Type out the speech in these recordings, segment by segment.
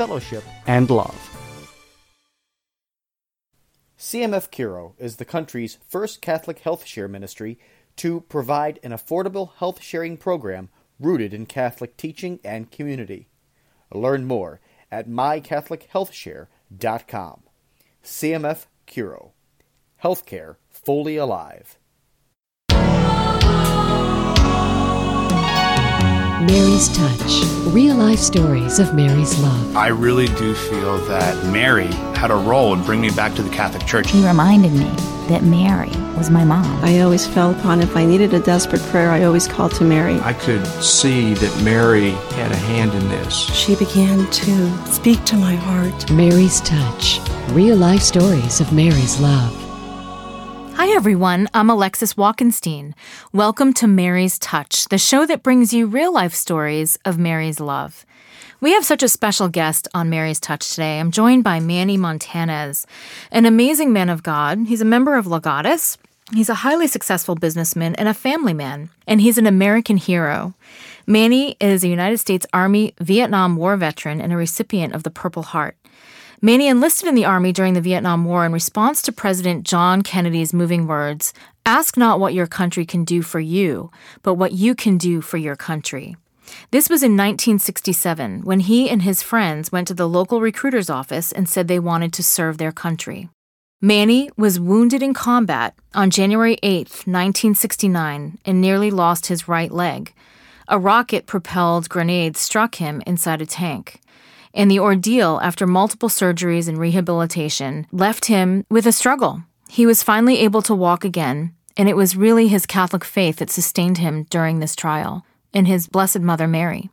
fellowship, and love. CMF Curo is the country's first Catholic health share ministry to provide an affordable health sharing program rooted in Catholic teaching and community. Learn more at mycatholichealthshare.com. CMF Curo. Healthcare fully alive. Mary's Touch. Real life stories of Mary's love. I really do feel that Mary had a role in bringing me back to the Catholic Church. He reminded me that Mary was my mom. I always fell upon if I needed a desperate prayer, I always called to Mary. I could see that Mary had a hand in this. She began to speak to my heart. Mary's Touch. Real life stories of Mary's love. Hi, everyone. I'm Alexis Walkenstein. Welcome to Mary's Touch, the show that brings you real life stories of Mary's love. We have such a special guest on Mary's Touch today. I'm joined by Manny Montanez, an amazing man of God. He's a member of La Legatus. He's a highly successful businessman and a family man, and he's an American hero. Manny is a United States Army Vietnam War veteran and a recipient of the Purple Heart. Manny enlisted in the Army during the Vietnam War in response to President John Kennedy's moving words Ask not what your country can do for you, but what you can do for your country. This was in 1967 when he and his friends went to the local recruiter's office and said they wanted to serve their country. Manny was wounded in combat on January 8, 1969, and nearly lost his right leg. A rocket propelled grenade struck him inside a tank and the ordeal after multiple surgeries and rehabilitation left him with a struggle. He was finally able to walk again, and it was really his Catholic faith that sustained him during this trial, and his Blessed Mother Mary.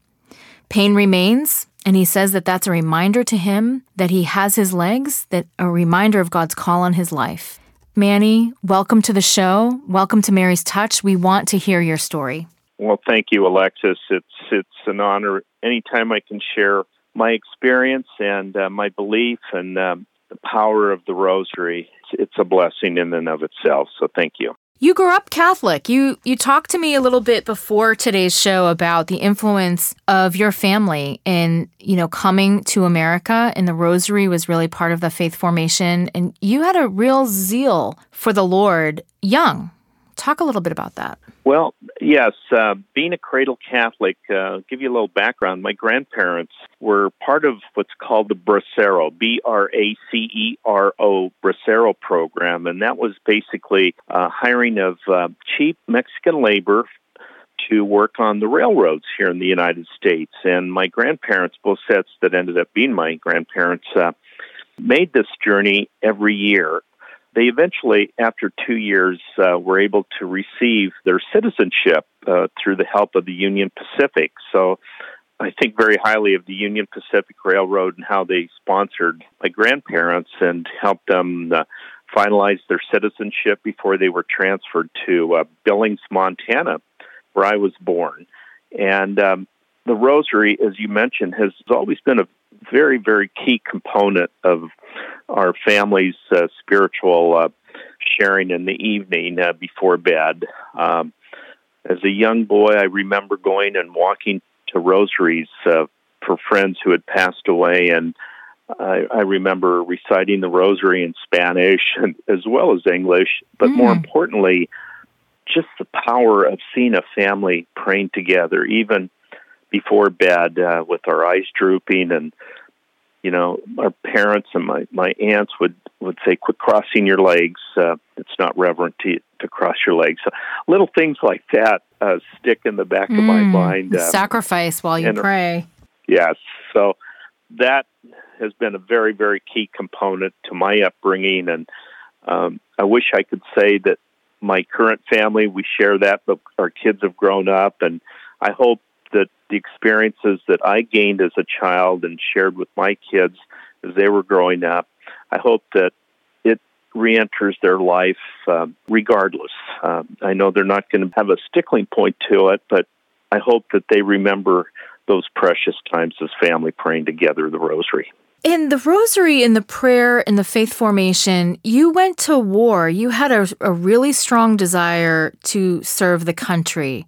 Pain remains, and he says that that's a reminder to him that he has his legs, that a reminder of God's call on his life. Manny, welcome to the show. Welcome to Mary's Touch. We want to hear your story. Well, thank you, Alexis. It's it's an honor anytime I can share my experience and uh, my belief and um, the power of the rosary. It's, it's a blessing in and of itself. So thank you. You grew up Catholic. You you talked to me a little bit before today's show about the influence of your family in, you know, coming to America and the rosary was really part of the faith formation and you had a real zeal for the Lord young. Talk a little bit about that. Well, yes, uh, being a cradle Catholic, uh, give you a little background. My grandparents were part of what's called the Bracero, B R A C E R O, Bracero program, and that was basically uh, hiring of uh, cheap Mexican labor to work on the railroads here in the United States. And my grandparents, both sets that ended up being my grandparents, uh, made this journey every year they eventually, after two years, uh, were able to receive their citizenship uh, through the help of the Union Pacific. So I think very highly of the Union Pacific Railroad and how they sponsored my grandparents and helped them uh, finalize their citizenship before they were transferred to uh, Billings, Montana, where I was born. And um, the Rosary, as you mentioned, has always been a very, very key component of our family's uh, spiritual uh, sharing in the evening uh, before bed. Um, as a young boy, I remember going and walking to rosaries uh, for friends who had passed away, and I, I remember reciting the rosary in Spanish and, as well as English. But mm. more importantly, just the power of seeing a family praying together, even before bed, uh, with our eyes drooping and you know, our parents and my, my aunts would, would say, quit crossing your legs. Uh, it's not reverent to, to cross your legs. So little things like that uh, stick in the back mm, of my mm, mind. Uh, sacrifice while you and, pray. Yes. So that has been a very, very key component to my upbringing. And um, I wish I could say that my current family, we share that, but our kids have grown up. And I hope that the experiences that I gained as a child and shared with my kids as they were growing up. I hope that it re-enters their life uh, regardless. Uh, I know they're not going to have a stickling point to it, but I hope that they remember those precious times as family praying together the rosary. In the rosary, in the prayer, in the faith formation, you went to war. You had a, a really strong desire to serve the country.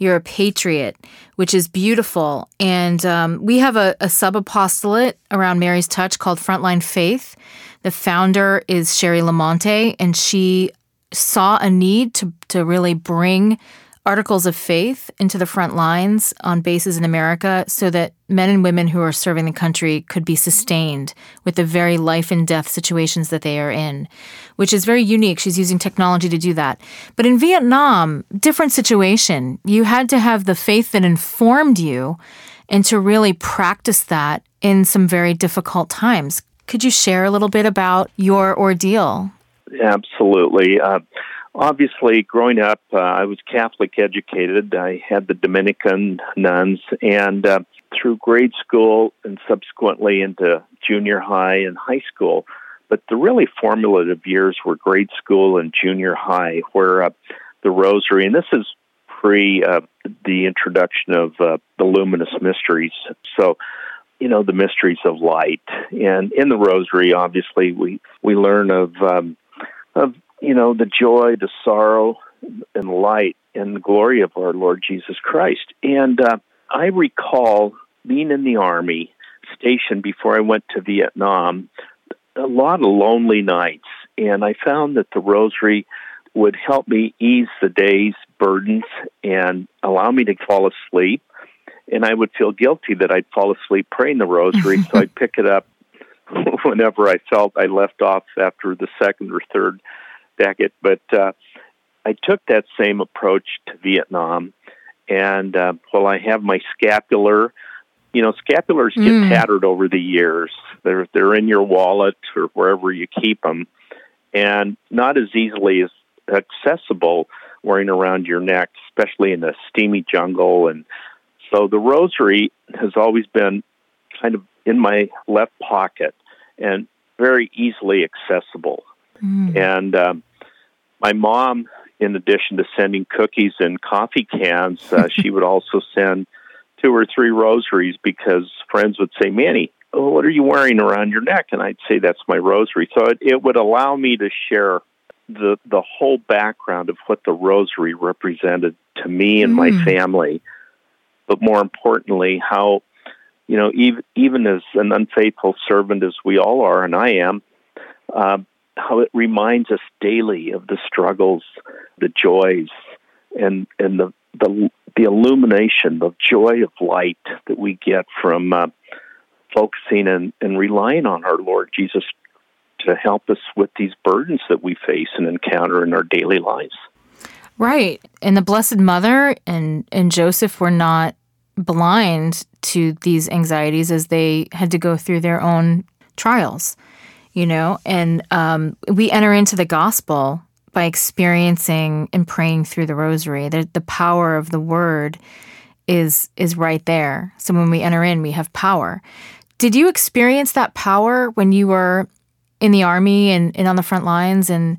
You're a patriot, which is beautiful. And um, we have a, a sub apostolate around Mary's Touch called Frontline Faith. The founder is Sherry Lamonte, and she saw a need to, to really bring articles of faith into the front lines on bases in America so that men and women who are serving the country could be sustained with the very life and death situations that they are in, which is very unique. She's using technology to do that. But in Vietnam, different situation. You had to have the faith that informed you and to really practice that in some very difficult times. Could you share a little bit about your ordeal? Absolutely. Uh, obviously, growing up, uh, I was Catholic educated. I had the Dominican nuns, and uh, through grade school and subsequently into junior high and high school. But the really formative years were grade school and junior high, where uh, the rosary, and this is pre uh, the introduction of uh, the luminous mysteries. So, you know, the mysteries of light. And in the rosary, obviously, we, we learn of, um, of you know, the joy, the sorrow, and light and the glory of our Lord Jesus Christ. And uh, I recall being in the Army, stationed before I went to Vietnam, a lot of lonely nights. And I found that the rosary would help me ease the day's burdens and allow me to fall asleep. And I would feel guilty that I'd fall asleep praying the rosary, so I'd pick it up whenever I felt I left off after the second or third decade. But uh, I took that same approach to Vietnam. And uh, while I have my scapular, you know, scapulars get mm. tattered over the years. They're they're in your wallet or wherever you keep them, and not as easily as accessible wearing around your neck, especially in the steamy jungle. And so the rosary has always been kind of in my left pocket and very easily accessible. Mm. And um, my mom, in addition to sending cookies and coffee cans, uh, she would also send two or three rosaries because friends would say, Manny, oh, what are you wearing around your neck? And I'd say, that's my rosary. So it, it would allow me to share the, the whole background of what the rosary represented to me and mm. my family. But more importantly, how, you know, even, even as an unfaithful servant as we all are, and I am, uh, how it reminds us daily of the struggles, the joys, and and the the, the illumination, the joy of light that we get from uh, focusing and, and relying on our Lord Jesus to help us with these burdens that we face and encounter in our daily lives. Right. And the Blessed Mother and, and Joseph were not blind to these anxieties as they had to go through their own trials you know, and um, we enter into the gospel by experiencing and praying through the rosary. The, the power of the word is is right there. So when we enter in, we have power. Did you experience that power when you were in the army and, and on the front lines and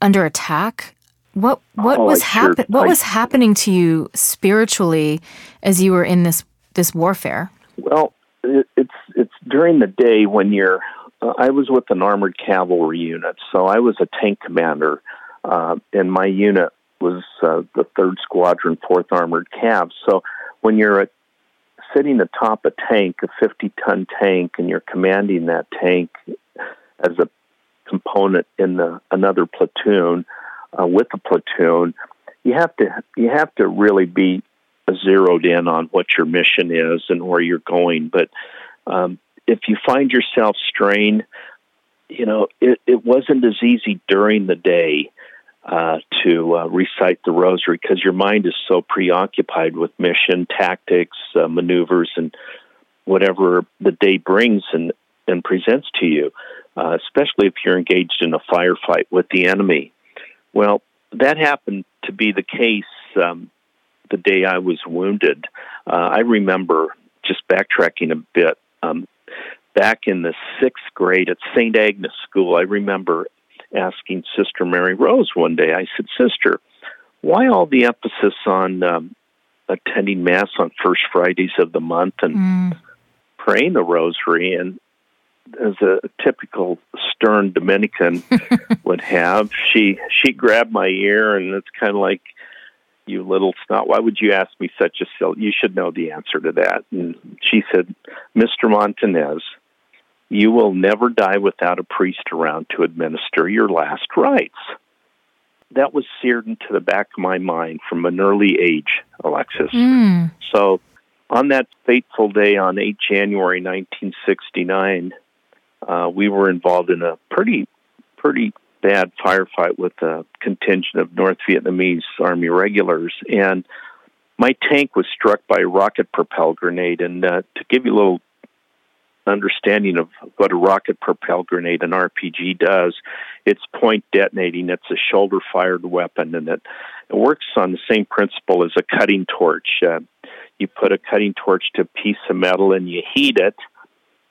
under attack? What what oh, was sure, happen what I, was happening to you spiritually as you were in this this warfare? Well, it, it's it's during the day when you're I was with an armored cavalry unit, so I was a tank commander, uh, and my unit was uh, the Third Squadron, Fourth Armored Cav. So when you're at, sitting atop a tank, a 50-ton tank, and you're commanding that tank as a component in the, another platoon uh, with the platoon, you have to you have to really be zeroed in on what your mission is and where you're going. But um, if you find yourself strained, you know, it, it wasn't as easy during the day uh, to uh, recite the rosary because your mind is so preoccupied with mission, tactics, uh, maneuvers, and whatever the day brings and, and presents to you, uh, especially if you're engaged in a firefight with the enemy. Well, that happened to be the case um, the day I was wounded. Uh, I remember just backtracking a bit. Um, back in the sixth grade at St. Agnes School, I remember asking Sister Mary Rose one day, I said, Sister, why all the emphasis on um, attending Mass on first Fridays of the month and Mm. praying the Rosary? And as a typical stern Dominican would have, she she grabbed my ear, and it's kind of like, "You little snot! Why would you ask me such a silly? You should know the answer to that." And she said, "Mr. Montanez, you will never die without a priest around to administer your last rites." That was seared into the back of my mind from an early age, Alexis. Mm. So, on that fateful day on 8 January 1969, uh, we were involved in a pretty, pretty bad firefight with a contingent of North Vietnamese Army regulars, and my tank was struck by a rocket propelled grenade. And uh, to give you a little understanding of what a rocket propelled grenade, an RPG, does, it's point detonating. It's a shoulder fired weapon, and it, it works on the same principle as a cutting torch. Uh, you put a cutting torch to a piece of metal and you heat it,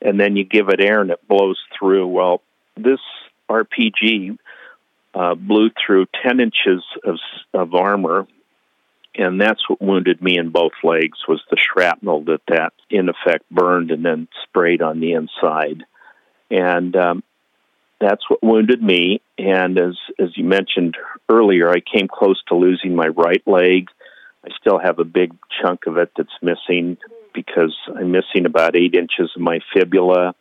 and then you give it air and it blows through. Well, this RPG uh, blew through 10 inches of, of armor, and that's what wounded me in both legs was the shrapnel that that in effect burned and then sprayed on the inside. And um, that's what wounded me. And as, as you mentioned earlier, I came close to losing my right leg. I still have a big chunk of it that's missing because I'm missing about eight inches of my fibula,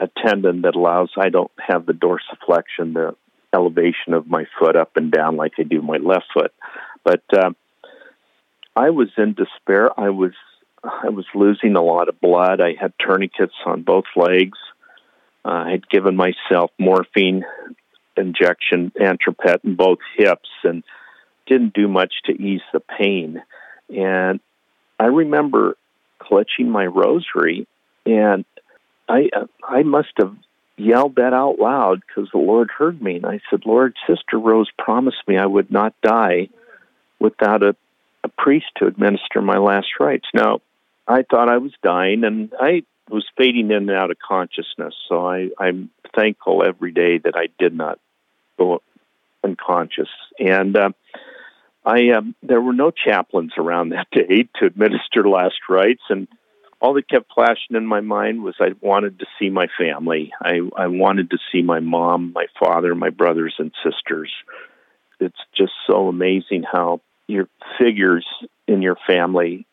a tendon that allows I don't have the dorsiflexion, the elevation of my foot up and down like I do my left foot. But uh, I was in despair. I was I was losing a lot of blood. I had tourniquets on both legs. Uh, I had given myself morphine injection, antropet in both hips, and didn't do much to ease the pain. And I remember clutching my rosary, and I I must have yelled that out loud because the Lord heard me, and I said, "Lord, Sister Rose promised me I would not die without a, a priest to administer my last rites." Now, I thought I was dying, and I was fading in and out of consciousness. So I, I'm thankful every day that I did not go unconscious. And uh, I um, there were no chaplains around that day to administer last rites, and all that kept flashing in my mind was I wanted to see my family. I, I wanted to see my mom, my father, my brothers and sisters. It's just so amazing how your figures in your family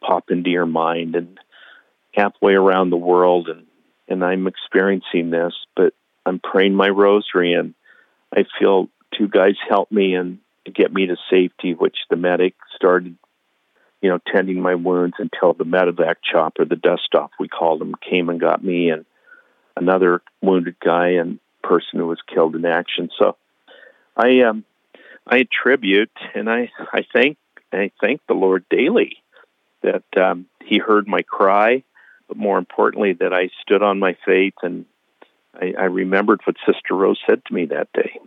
pop into your mind and halfway around the world and and I'm experiencing this, but I'm praying my rosary and I feel two guys help me and get me to safety, which the medic started, you know, tending my wounds until the medevac chopper, the dust off we called him, came and got me and another wounded guy and person who was killed in action. So I um I attribute and I I thank I thank the Lord daily that um, He heard my cry, but more importantly that I stood on my faith and I, I remembered what Sister Rose said to me that day.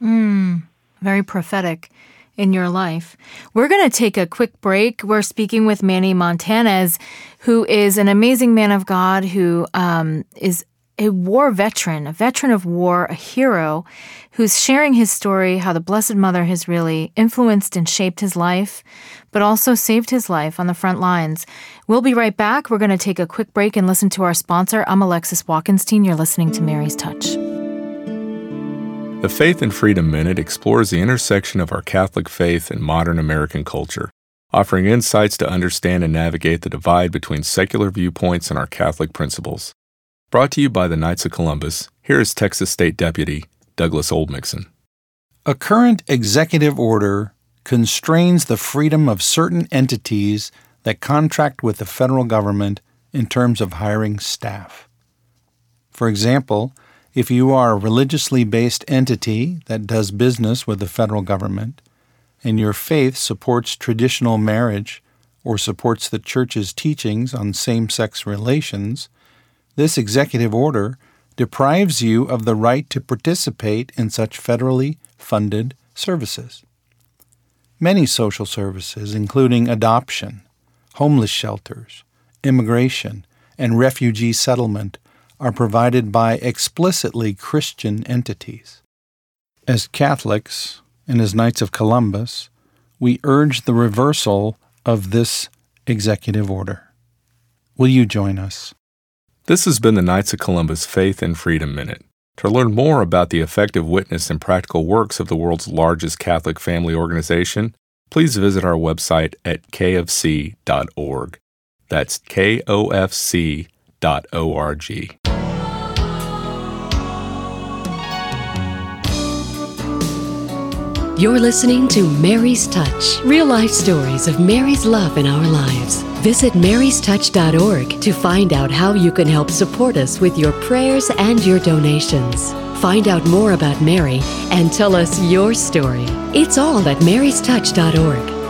Mm, very prophetic in your life. We're going to take a quick break. We're speaking with Manny Montanez, who is an amazing man of God who um, is a war veteran, a veteran of war, a hero, who's sharing his story, how the Blessed Mother has really influenced and shaped his life, but also saved his life on the front lines. We'll be right back. We're going to take a quick break and listen to our sponsor. I'm Alexis Walkenstein. You're listening to Mary's Touch. The Faith and Freedom Minute explores the intersection of our Catholic faith and modern American culture, offering insights to understand and navigate the divide between secular viewpoints and our Catholic principles. Brought to you by the Knights of Columbus, here is Texas State Deputy Douglas Oldmixon. A current executive order constrains the freedom of certain entities that contract with the federal government in terms of hiring staff. For example, if you are a religiously based entity that does business with the federal government, and your faith supports traditional marriage or supports the Church's teachings on same sex relations, this executive order deprives you of the right to participate in such federally funded services. Many social services, including adoption, homeless shelters, immigration, and refugee settlement, are provided by explicitly Christian entities. As Catholics and as Knights of Columbus, we urge the reversal of this executive order. Will you join us? This has been the Knights of Columbus Faith and Freedom Minute. To learn more about the effective witness and practical works of the world's largest Catholic family organization, please visit our website at kofc.org. That's kofc.org. You're listening to Mary's Touch, real life stories of Mary's love in our lives. Visit marystouch.org to find out how you can help support us with your prayers and your donations. Find out more about Mary and tell us your story. It's all at marystouch.org.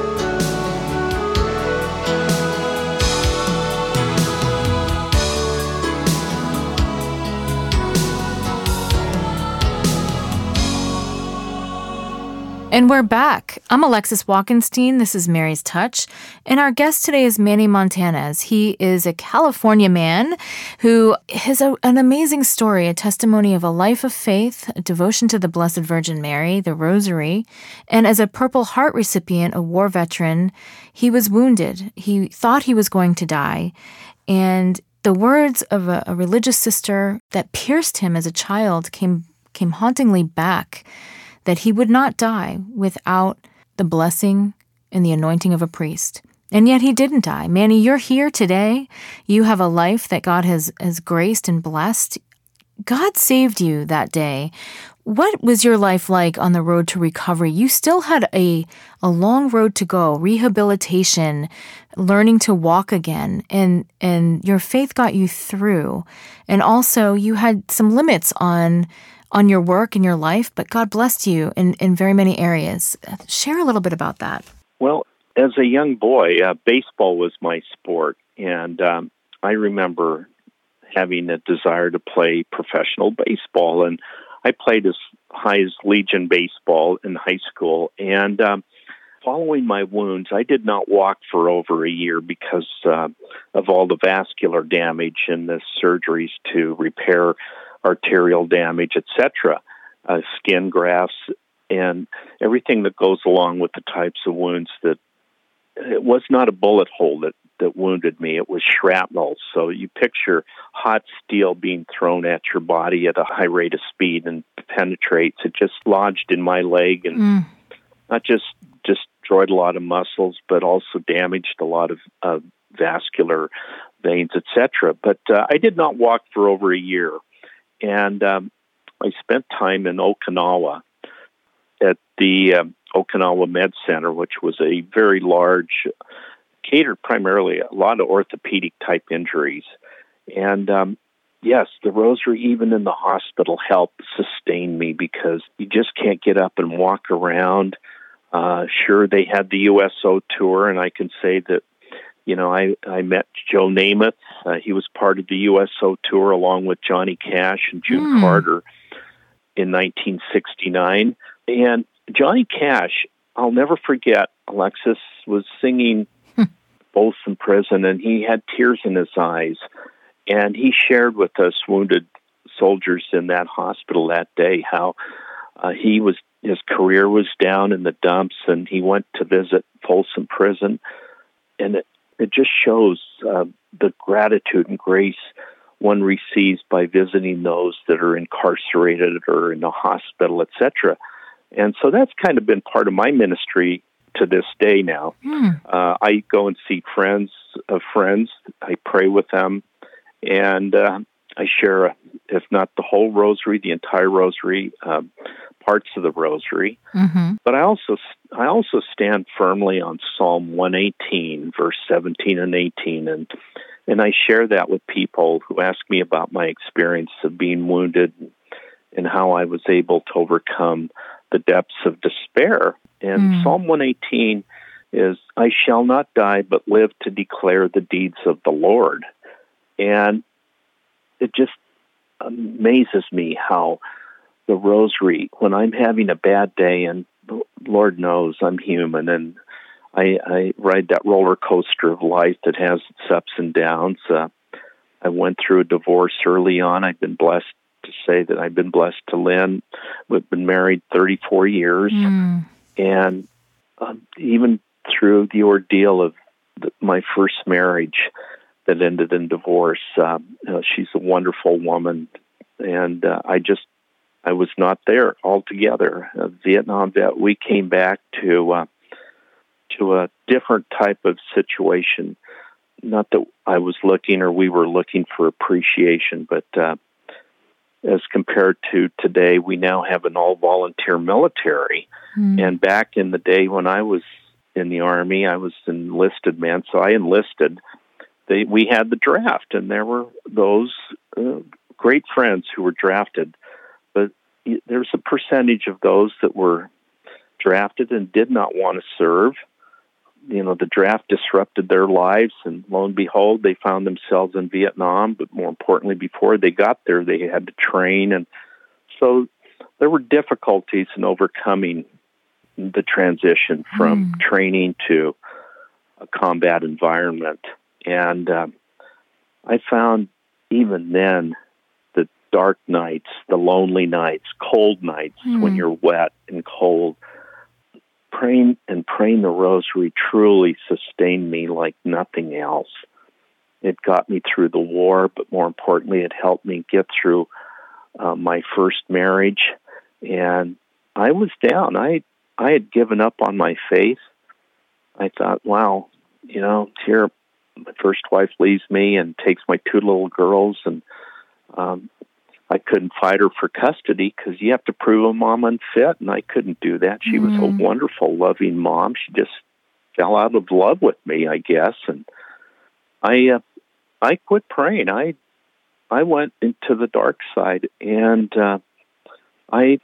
we're back. I'm Alexis Walkenstein. This is Mary's Touch. And our guest today is Manny Montanez. He is a California man who has a, an amazing story, a testimony of a life of faith, a devotion to the Blessed Virgin Mary, the Rosary. And as a Purple Heart recipient, a war veteran, he was wounded. He thought he was going to die. And the words of a, a religious sister that pierced him as a child came, came hauntingly back that he would not die without the blessing and the anointing of a priest. And yet he didn't die. Manny, you're here today. You have a life that God has, has graced and blessed. God saved you that day. What was your life like on the road to recovery? You still had a, a long road to go, rehabilitation, learning to walk again, and, and your faith got you through. And also, you had some limits on on your work and your life, but God blessed you in, in very many areas. Share a little bit about that. Well, as a young boy, uh, baseball was my sport, and um, I remember having a desire to play professional baseball, and I played as high as Legion baseball in high school, and um, following my wounds, I did not walk for over a year because uh, of all the vascular damage and the surgeries to repair arterial damage, etc., uh, skin grafts, and everything that goes along with the types of wounds that it was not a bullet hole that that wounded me. It was shrapnel. So you picture hot steel being thrown at your body at a high rate of speed and penetrates. It just lodged in my leg and mm. not just destroyed a lot of muscles, but also damaged a lot of uh, vascular veins, etc. But uh, I did not walk for over a year and um, I spent time in Okinawa at the um, Okinawa Med Center, which was a very large, catered primarily a lot of orthopedic type injuries. And um, yes, the rosary, even in the hospital, helped sustain me because you just can't get up and walk around. Uh, sure, they had the USO tour, and I can say that you know, I, I met Joe Namath. Uh, he was part of the USO tour along with Johnny Cash and June mm. Carter in 1969. And Johnny Cash, I'll never forget, Alexis was singing hmm. both in prison and he had tears in his eyes. And he shared with us wounded soldiers in that hospital that day how uh, he was his career was down in the dumps and he went to visit Folsom Prison and it, just shows uh, the gratitude and grace one receives by visiting those that are incarcerated or in a hospital, etc. And so that's kind of been part of my ministry to this day now. Mm. Uh, I go and see friends of friends. I pray with them, and uh, I share, if not the whole rosary, the entire rosary, uh, parts of the rosary. Mm-hmm. But I also I also stand firmly on Psalm 118, verse 17 and 18, and and I share that with people who ask me about my experience of being wounded and how I was able to overcome the depths of despair. And mm. Psalm 118 is, I shall not die, but live to declare the deeds of the Lord. And it just amazes me how the rosary, when I'm having a bad day, and Lord knows I'm human, and I, I ride that roller coaster of life that has its ups and downs. Uh, I went through a divorce early on. I've been blessed to say that I've been blessed to Lynn. We've been married 34 years. Mm. And um, even through the ordeal of the, my first marriage that ended in divorce, um, you know, she's a wonderful woman. And uh, I just, I was not there altogether. A Vietnam vet, we came back to, uh, to a different type of situation. Not that I was looking or we were looking for appreciation, but uh, as compared to today, we now have an all volunteer military. Mm. And back in the day when I was in the army, I was enlisted man, so I enlisted. They, we had the draft, and there were those uh, great friends who were drafted, but there's a percentage of those that were drafted and did not want to serve. You know, the draft disrupted their lives, and lo and behold, they found themselves in Vietnam. But more importantly, before they got there, they had to train, and so there were difficulties in overcoming the transition from Mm. training to a combat environment. And um, I found even then the dark nights, the lonely nights, cold nights when Mm. you're wet and cold, praying and praying the rosary truly sustained me like nothing else. It got me through the war, but more importantly, it helped me get through uh, my first marriage. And I was down. I I had given up on my faith. I thought, wow, you know, here my first wife leaves me and takes my two little girls, and um, I couldn't fight her for custody because you have to prove a mom unfit, and I couldn't do that. She was Mm. a wonderful, loving mom. She just fell out of love with me, I guess, and I uh, I quit praying. I I went into the dark side, and uh, I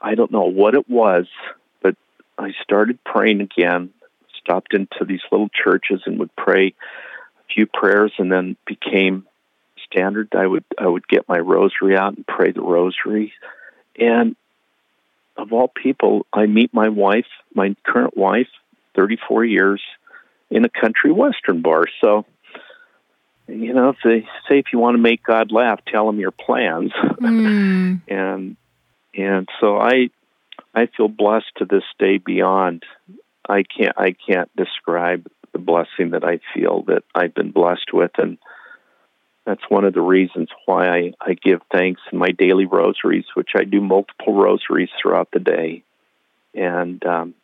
I don't know what it was, but I started praying again. Stopped into these little churches and would pray few prayers, and then became standard. I would I would get my rosary out and pray the rosary, and of all people, I meet my wife, my current wife, thirty four years, in a country western bar. So you know, if they say if you want to make God laugh, tell him your plans. Mm. and and so I I feel blessed to this day beyond I can't I can't describe the blessing that I feel that I've been blessed with and that's one of the reasons why I, I give thanks in my daily rosaries, which I do multiple rosaries throughout the day. And um,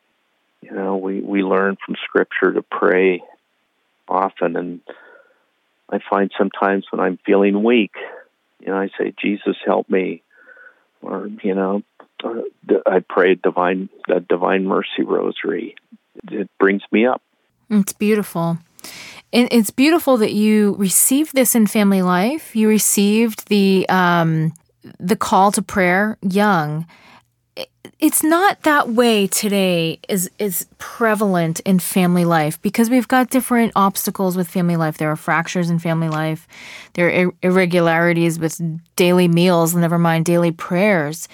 you know, we, we learn from scripture to pray often and I find sometimes when I'm feeling weak, you know, I say, Jesus, help me. Or, you know, uh, I pray a divine, a divine mercy rosary. It brings me up. It's beautiful. It's beautiful that you received this in family life. You received the um, the call to prayer young. It's not that way today is is prevalent in family life because we've got different obstacles with family life. There are fractures in family life. There are ir- irregularities with daily meals, never mind daily prayers.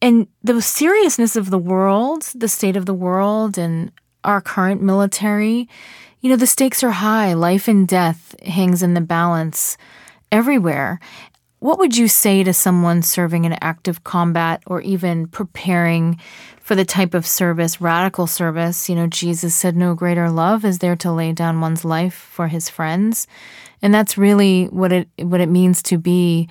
And the seriousness of the world, the state of the world and our current military, you know, the stakes are high. Life and death hangs in the balance everywhere. What would you say to someone serving in active combat or even preparing for the type of service, radical service? You know, Jesus said, No greater love is there to lay down one's life for his friends. And that's really what it what it means to be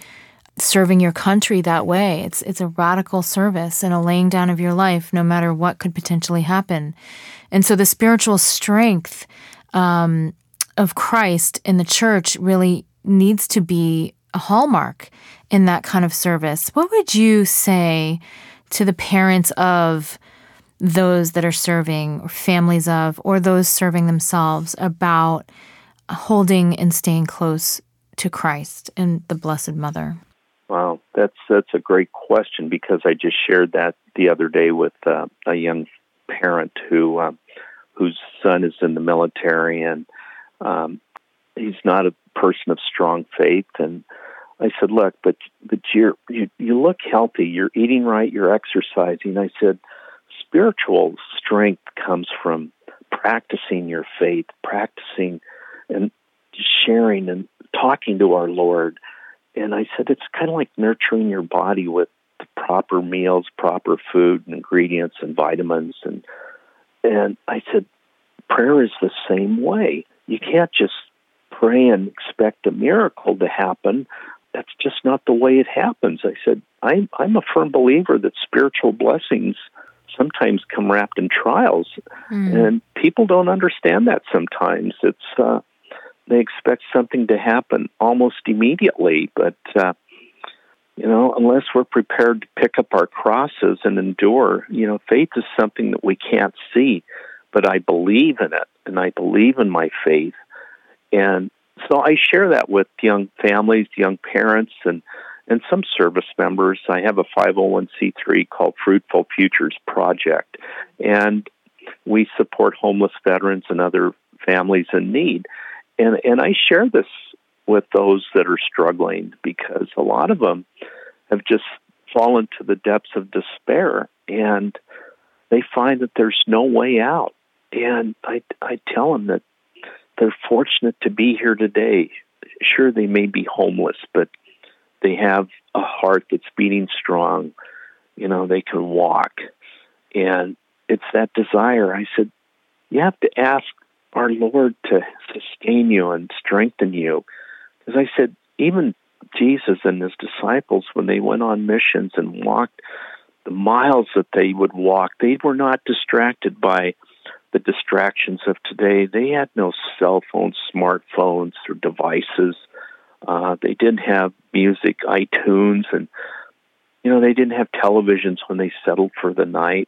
serving your country that way. It's it's a radical service and a laying down of your life, no matter what could potentially happen. And so the spiritual strength um, of Christ in the church really needs to be a hallmark in that kind of service. What would you say to the parents of those that are serving, or families of, or those serving themselves about holding and staying close to Christ and the Blessed Mother? Wow, that's that's a great question because I just shared that the other day with uh, a young parent who um, whose son is in the military and um, he's not a person of strong faith and I said, "Look, but but you're you, you look healthy. You're eating right. You're exercising." I said, "Spiritual strength comes from practicing your faith, practicing and sharing and talking to our Lord. And I said, it's kind of like nurturing your body with the proper meals, proper food and ingredients and vitamins. And, and I said, prayer is the same way. You can't just pray and expect a miracle to happen. That's just not the way it happens. I said, I'm, I'm a firm believer that spiritual blessings sometimes come wrapped in trials, mm. and people don't understand that sometimes. It's uh, they expect something to happen almost immediately, but uh, you know, unless we're prepared to pick up our crosses and endure, you know, faith is something that we can't see, but I believe in it, and I believe in my faith, and so I share that with young families, young parents, and and some service members. I have a 501c3 called Fruitful Futures Project, and we support homeless veterans and other families in need. And and I share this with those that are struggling because a lot of them have just fallen to the depths of despair and they find that there's no way out. And I I tell them that they're fortunate to be here today. Sure, they may be homeless, but they have a heart that's beating strong. You know, they can walk. And it's that desire. I said, you have to ask our Lord to sustain you and strengthen you. Because I said, even Jesus and his disciples, when they went on missions and walked the miles that they would walk, they were not distracted by the distractions of today. They had no cell phones, smartphones, or devices. Uh, they didn't have music, iTunes, and you know they didn't have televisions when they settled for the night.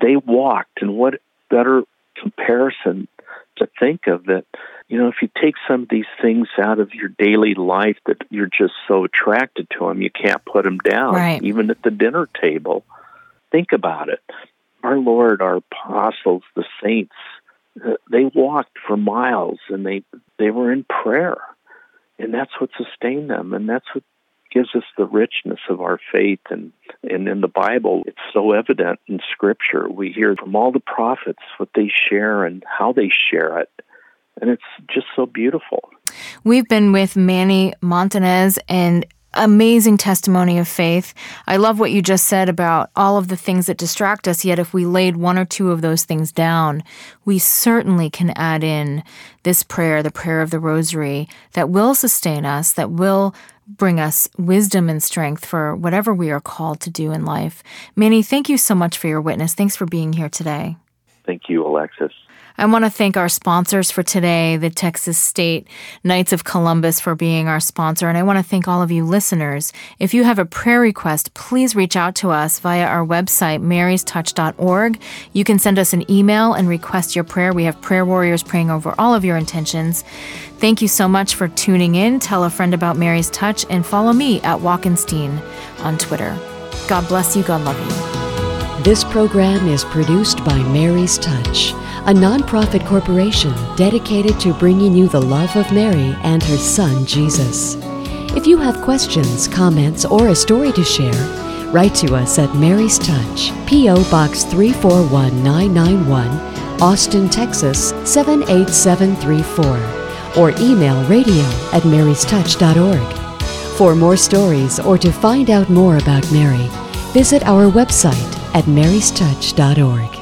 They walked, and what better comparison to think of that? You know, if you take some of these things out of your daily life that you're just so attracted to them, you can't put them down, right. even at the dinner table. Think about it. Our Lord, our apostles, the saints, uh, they walked for miles and they they were in prayer and that's what sustained them, and that's what gives us the richness of our faith. And, and in the Bible, it's so evident in Scripture. We hear from all the prophets what they share and how they share it. And it's just so beautiful. We've been with Manny Montanez, and amazing testimony of faith. I love what you just said about all of the things that distract us, yet, if we laid one or two of those things down, we certainly can add in this prayer, the prayer of the rosary, that will sustain us, that will bring us wisdom and strength for whatever we are called to do in life. Manny, thank you so much for your witness. Thanks for being here today. Thank you, Alexis. I want to thank our sponsors for today, the Texas State Knights of Columbus, for being our sponsor. And I want to thank all of you listeners. If you have a prayer request, please reach out to us via our website, marystouch.org. You can send us an email and request your prayer. We have prayer warriors praying over all of your intentions. Thank you so much for tuning in. Tell a friend about Mary's Touch and follow me at Walkenstein on Twitter. God bless you. God love you. This program is produced by Mary's Touch a nonprofit corporation dedicated to bringing you the love of Mary and her son Jesus. If you have questions, comments, or a story to share, write to us at Mary's Touch, P.O. Box 341991, Austin, Texas 78734, or email radio at marystouch.org. For more stories or to find out more about Mary, visit our website at marystouch.org.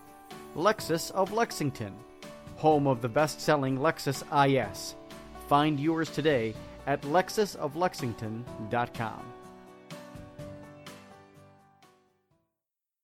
Lexus of Lexington, home of the best selling Lexus IS. Find yours today at lexusoflexington.com.